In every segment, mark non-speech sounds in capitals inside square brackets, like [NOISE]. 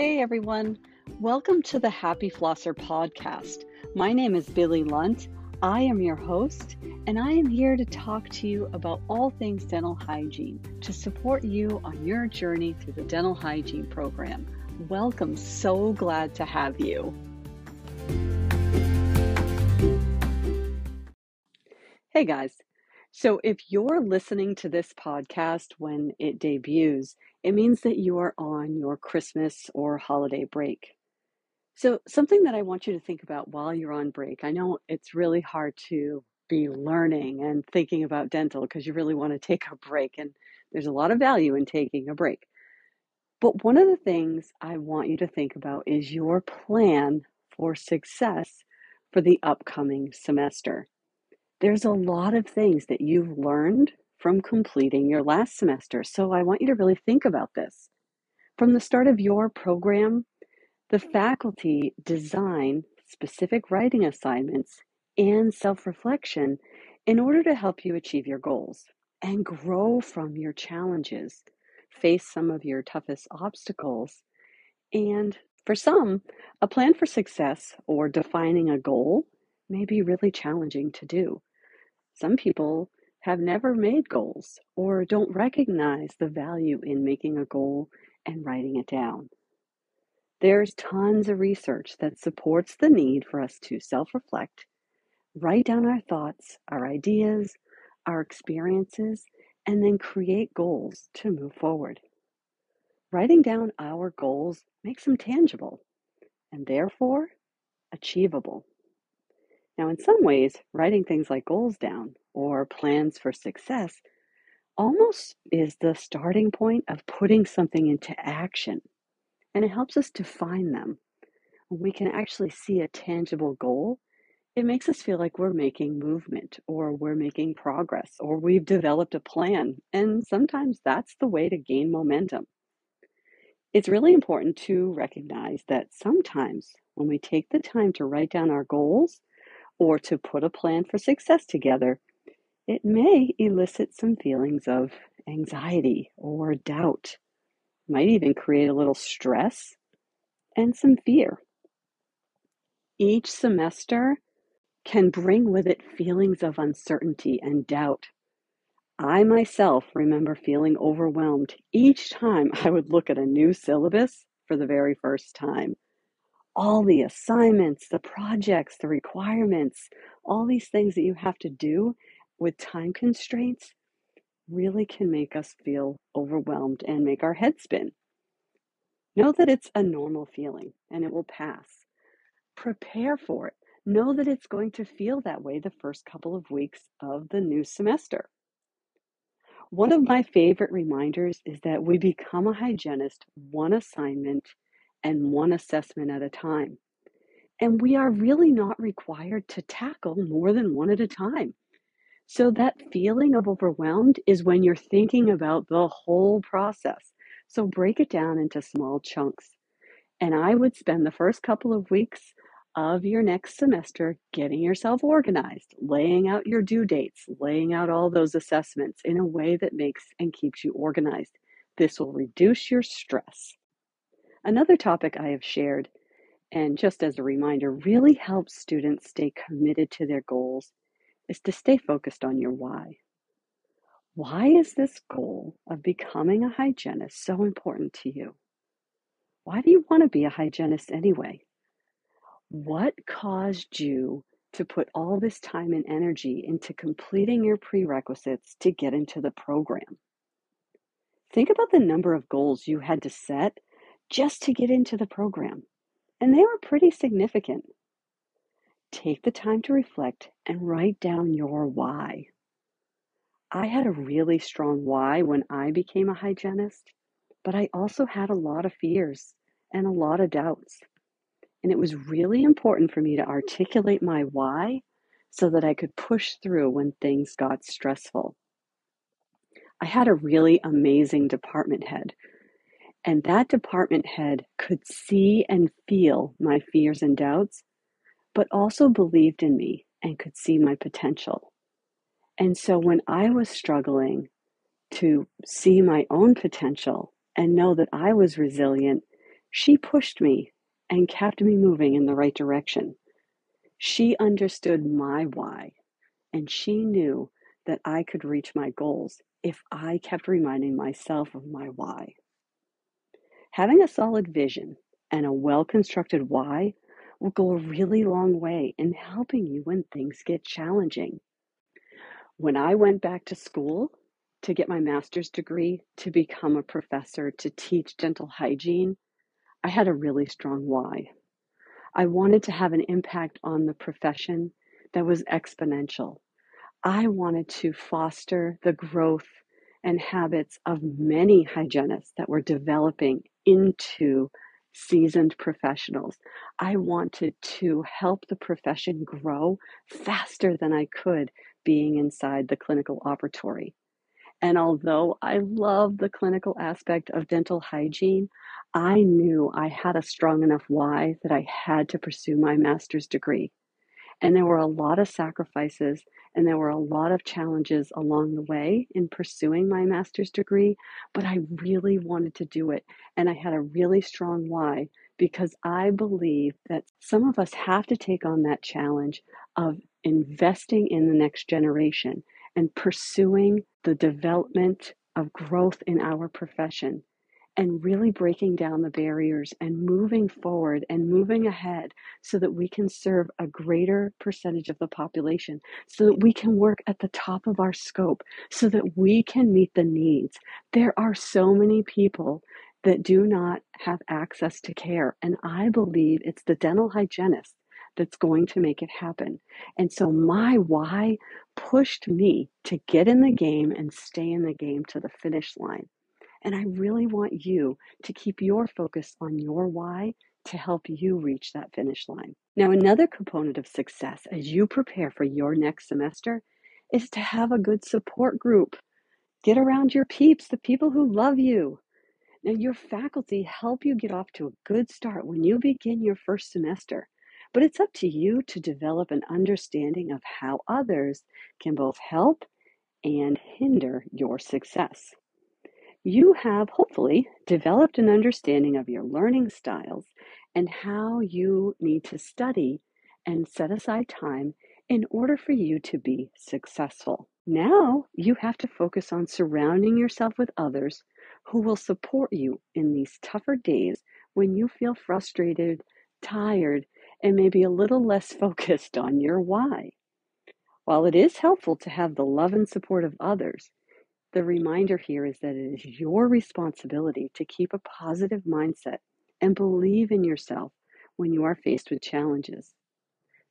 Hey everyone, welcome to the Happy Flosser podcast. My name is Billie Lunt. I am your host, and I am here to talk to you about all things dental hygiene to support you on your journey through the dental hygiene program. Welcome, so glad to have you. Hey guys, so if you're listening to this podcast when it debuts, it means that you are on your Christmas or holiday break. So, something that I want you to think about while you're on break, I know it's really hard to be learning and thinking about dental because you really want to take a break, and there's a lot of value in taking a break. But one of the things I want you to think about is your plan for success for the upcoming semester. There's a lot of things that you've learned from completing your last semester. So I want you to really think about this. From the start of your program, the faculty design specific writing assignments and self reflection in order to help you achieve your goals and grow from your challenges, face some of your toughest obstacles, and for some, a plan for success or defining a goal may be really challenging to do. Some people have never made goals or don't recognize the value in making a goal and writing it down. There's tons of research that supports the need for us to self reflect, write down our thoughts, our ideas, our experiences, and then create goals to move forward. Writing down our goals makes them tangible and therefore achievable. Now, in some ways, writing things like goals down or plans for success almost is the starting point of putting something into action. And it helps us define them. When we can actually see a tangible goal, it makes us feel like we're making movement or we're making progress or we've developed a plan. And sometimes that's the way to gain momentum. It's really important to recognize that sometimes when we take the time to write down our goals, or to put a plan for success together, it may elicit some feelings of anxiety or doubt. Might even create a little stress and some fear. Each semester can bring with it feelings of uncertainty and doubt. I myself remember feeling overwhelmed each time I would look at a new syllabus for the very first time all the assignments, the projects, the requirements, all these things that you have to do with time constraints really can make us feel overwhelmed and make our head spin. Know that it's a normal feeling and it will pass. Prepare for it. Know that it's going to feel that way the first couple of weeks of the new semester. One of my favorite reminders is that we become a hygienist one assignment and one assessment at a time. And we are really not required to tackle more than one at a time. So, that feeling of overwhelmed is when you're thinking about the whole process. So, break it down into small chunks. And I would spend the first couple of weeks of your next semester getting yourself organized, laying out your due dates, laying out all those assessments in a way that makes and keeps you organized. This will reduce your stress. Another topic I have shared, and just as a reminder, really helps students stay committed to their goals, is to stay focused on your why. Why is this goal of becoming a hygienist so important to you? Why do you want to be a hygienist anyway? What caused you to put all this time and energy into completing your prerequisites to get into the program? Think about the number of goals you had to set just to get into the program, and they were pretty significant. Take the time to reflect and write down your why. I had a really strong why when I became a hygienist, but I also had a lot of fears and a lot of doubts. And it was really important for me to articulate my why so that I could push through when things got stressful. I had a really amazing department head and that department head could see and feel my fears and doubts, but also believed in me and could see my potential. And so when I was struggling to see my own potential and know that I was resilient, She pushed me and kept me moving in the right direction. She understood my why, and she knew that I could reach my goals if I kept reminding myself of my why. Having a solid vision and a well constructed why will go a really long way in helping you when things get challenging. When I went back to school to get my master's degree to become a professor to teach dental hygiene, I had a really strong why. I wanted to have an impact on the profession that was exponential. I wanted to foster the growth and habits of many hygienists that were developing into seasoned professionals. I wanted to help the profession grow faster than I could being inside the clinical operatory. And although I love the clinical aspect of dental hygiene, I knew I had a strong enough why that I had to pursue my master's degree. And there were a lot of sacrifices and there were a lot of challenges along the way in pursuing my master's degree, but I really wanted to do it. And I had a really strong why because I believe that some of us have to take on that challenge of investing in the next generation and pursuing the development of growth in our profession and really breaking down the barriers and moving forward and moving ahead so that we can serve a greater percentage of the population, so that we can work at the top of our scope, so that we can meet the needs. There are so many people that do not have access to care, and I believe it's the dental hygienist that's going to make it happen. And so my why pushed me to get in the game and stay in the game to the finish line. And I really want you to keep your focus on your why to help you reach that finish line. Now, another component of success as you prepare for your next semester is to have a good support group. Get around your peeps, the people who love you. Now, your faculty help you get off to a good start when you begin your first semester. But it's up to you to develop an understanding of how others can both help and hinder your success you have hopefully developed an understanding of your learning styles and how you need to study and set aside time in order for you to be successful. Now you have to focus on surrounding yourself with others who will support you in these tougher days when you feel frustrated, tired, and maybe a little less [LAUGHS] focused on your why. While it is helpful to have the love and support of others, the reminder here is that it is your responsibility to keep a positive mindset and believe in yourself when you are faced with challenges.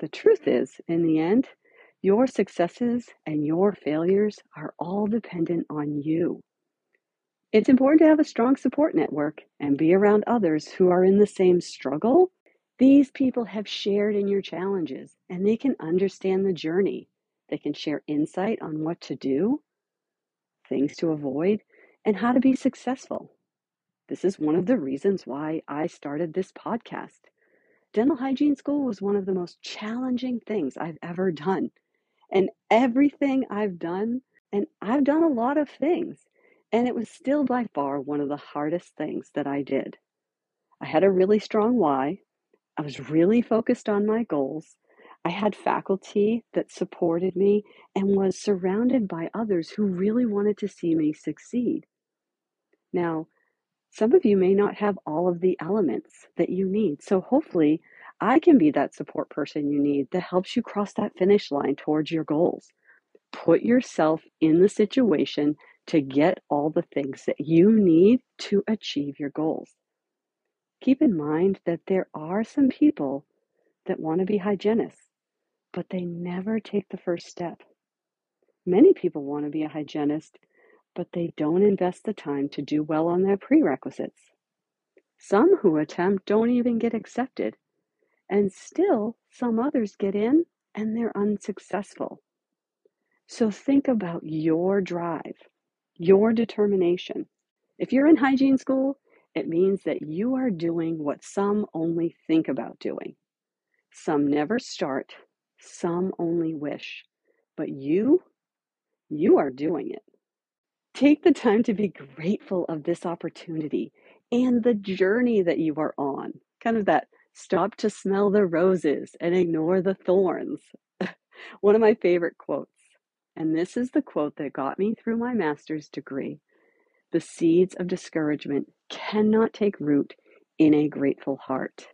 The truth is, in the end, your successes and your failures are all dependent on you. It's important to have a strong support network and be around others who are in the same struggle. These people have shared in your challenges and they can understand the journey. They can share insight on what to do things to avoid, and how to be successful. This is one of the reasons why I started this podcast. Dental hygiene school was one of the most challenging things I've ever done. And everything I've done, and I've done a lot of things, and it was still by far one of the hardest things that I did. I had a really strong why. I was really focused on my goals, I had faculty that supported me and was surrounded by others who really wanted to see me succeed. Now, some of you may not have all of the elements that you need. So hopefully, I can be that support person you need that helps you cross that finish line towards your goals. Put yourself in the situation to get all the things that you need to achieve your goals. Keep in mind that there are some people that want to be hygienists but they never take the first step. Many people want to be a hygienist, but they don't invest the time to do well on their prerequisites. Some who attempt don't even get accepted, and still some others get in and they're unsuccessful. So think about your drive, your determination. If you're in hygiene school, it means that you are doing what some only think about doing. Some never start some only wish, but you, you are doing it. Take the time to be grateful of this opportunity. and the journey that you are on. Kind of that stop to smell the roses and ignore the thorns. [LAUGHS] One of my favorite quotes. And this is the quote that got me through my master's degree. The seeds of discouragement cannot take root in a grateful heart.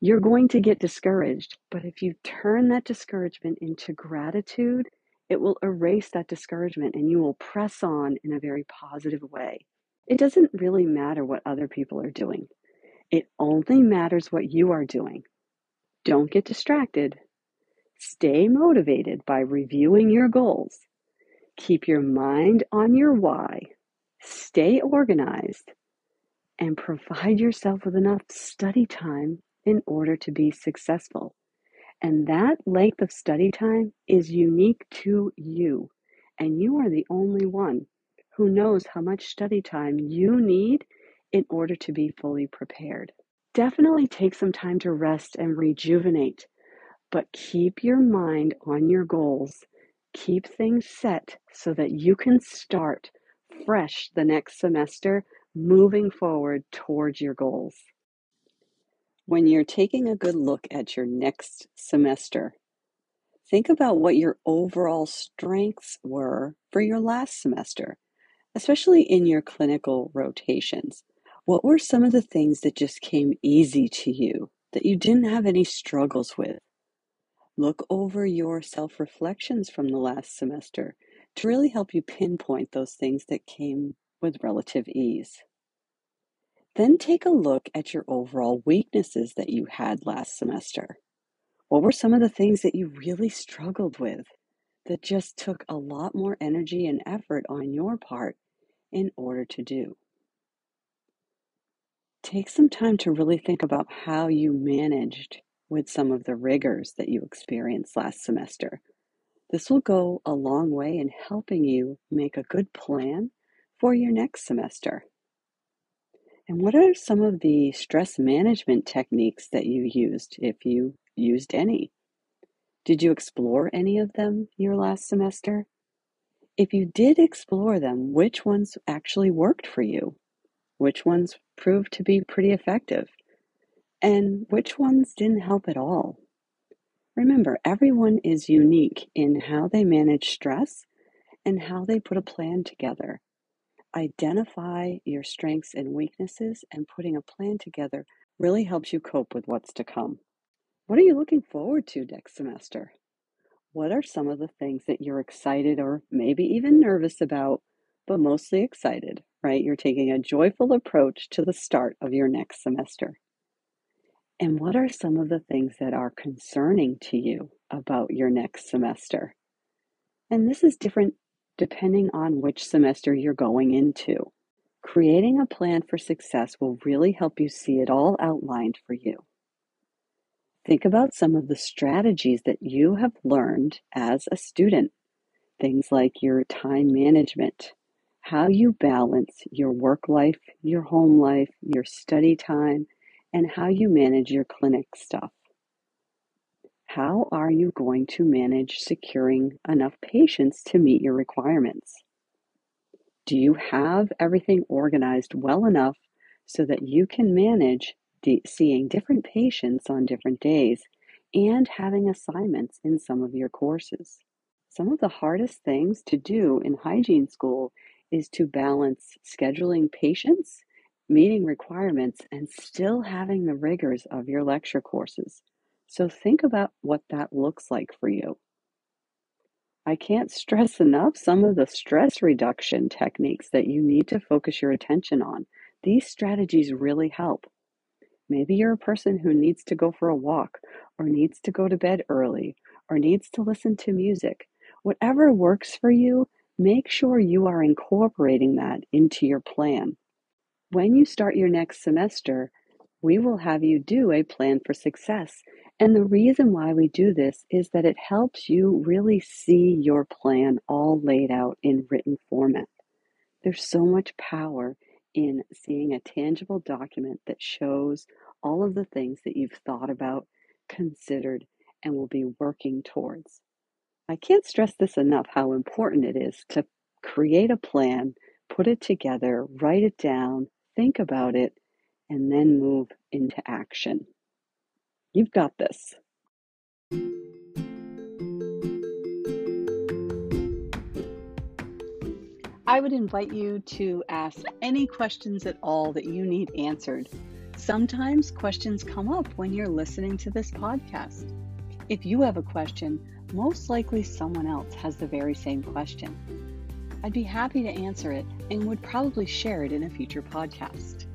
You're going to get discouraged, but if you turn that discouragement into gratitude, it will erase that discouragement and you will press on in a very positive way. It doesn't really matter what other people are doing, it only matters what you are doing. Don't get distracted. Stay motivated by reviewing your goals. Keep your mind on your why. Stay organized and provide yourself with enough study time in order to be successful. And that length of study time is unique to you. And you are the only one who knows how much study time you need in order to be fully prepared. Definitely take some time to rest and rejuvenate, but keep your mind on your goals. Keep things set so that you can start fresh the next semester, moving forward towards your goals. When you're taking a good look at your next semester, think about what your overall strengths were for your last semester, especially in your clinical rotations. What were some of the things that just came easy to you that you didn't have any struggles with? Look over your self reflections from the last semester to really help you pinpoint those things that came with relative ease. Then take a look at your overall weaknesses that you had last semester. What were some of the things that you really struggled with that just took a lot more energy and effort on your part in order to do? Take some time to really think about how you managed with some of the rigors that you experienced last semester. This will go a long way in helping you make a good plan for your next semester. And what are some of the stress management techniques that you used, if you used any? Did you explore any of them your last semester? If you did explore them, which ones actually worked for you? Which ones proved to be pretty effective? And which ones didn't help at all? Remember, everyone is unique in how they manage stress and how they put a plan together. Identify your strengths and weaknesses, and putting a plan together really helps you cope with what's to come. What are you looking forward to next semester? What are some of the things that you're excited or maybe even nervous about, but mostly excited, right? You're taking a joyful approach to the start of your next semester. And what are some of the things that are concerning to you about your next semester? And this is different depending on which semester you're going into. Creating a plan for success will really help you see it all outlined for you. Think about some of the strategies that you have learned as a student. Things like your time management, how you balance your work life, your home life, your study time, and how you manage your clinic stuff. How are you going to manage securing enough patients to meet your requirements? Do you have everything organized well enough so that you can manage seeing different patients on different days and having assignments in some of your courses? Some of the hardest things to do in hygiene school is to balance scheduling patients, meeting requirements, and still having the rigors of your lecture courses. So think about what that looks like for you. I can't stress enough some of the stress reduction techniques that you need to focus your attention on. These strategies really help. Maybe you're a person who needs to go for a walk, or needs to go to bed early, or needs to listen to music. Whatever works for you, make sure you are incorporating that into your plan. When you start your next semester, we will have you do a plan for success and the reason why we do this is that it helps you really see your plan all laid out in written format. There's so much power in seeing a tangible document that shows all of the things that you've thought about, considered, and will be working towards. I can't stress this enough how important it is to create a plan, put it together, write it down, think about it, and then move into action. You've got this. I would invite you to ask any questions at all that you need answered. Sometimes questions come up when you're listening to this podcast. If you have a question, most likely someone else has the very same question. I'd be happy to answer it and would probably share it in a future podcast.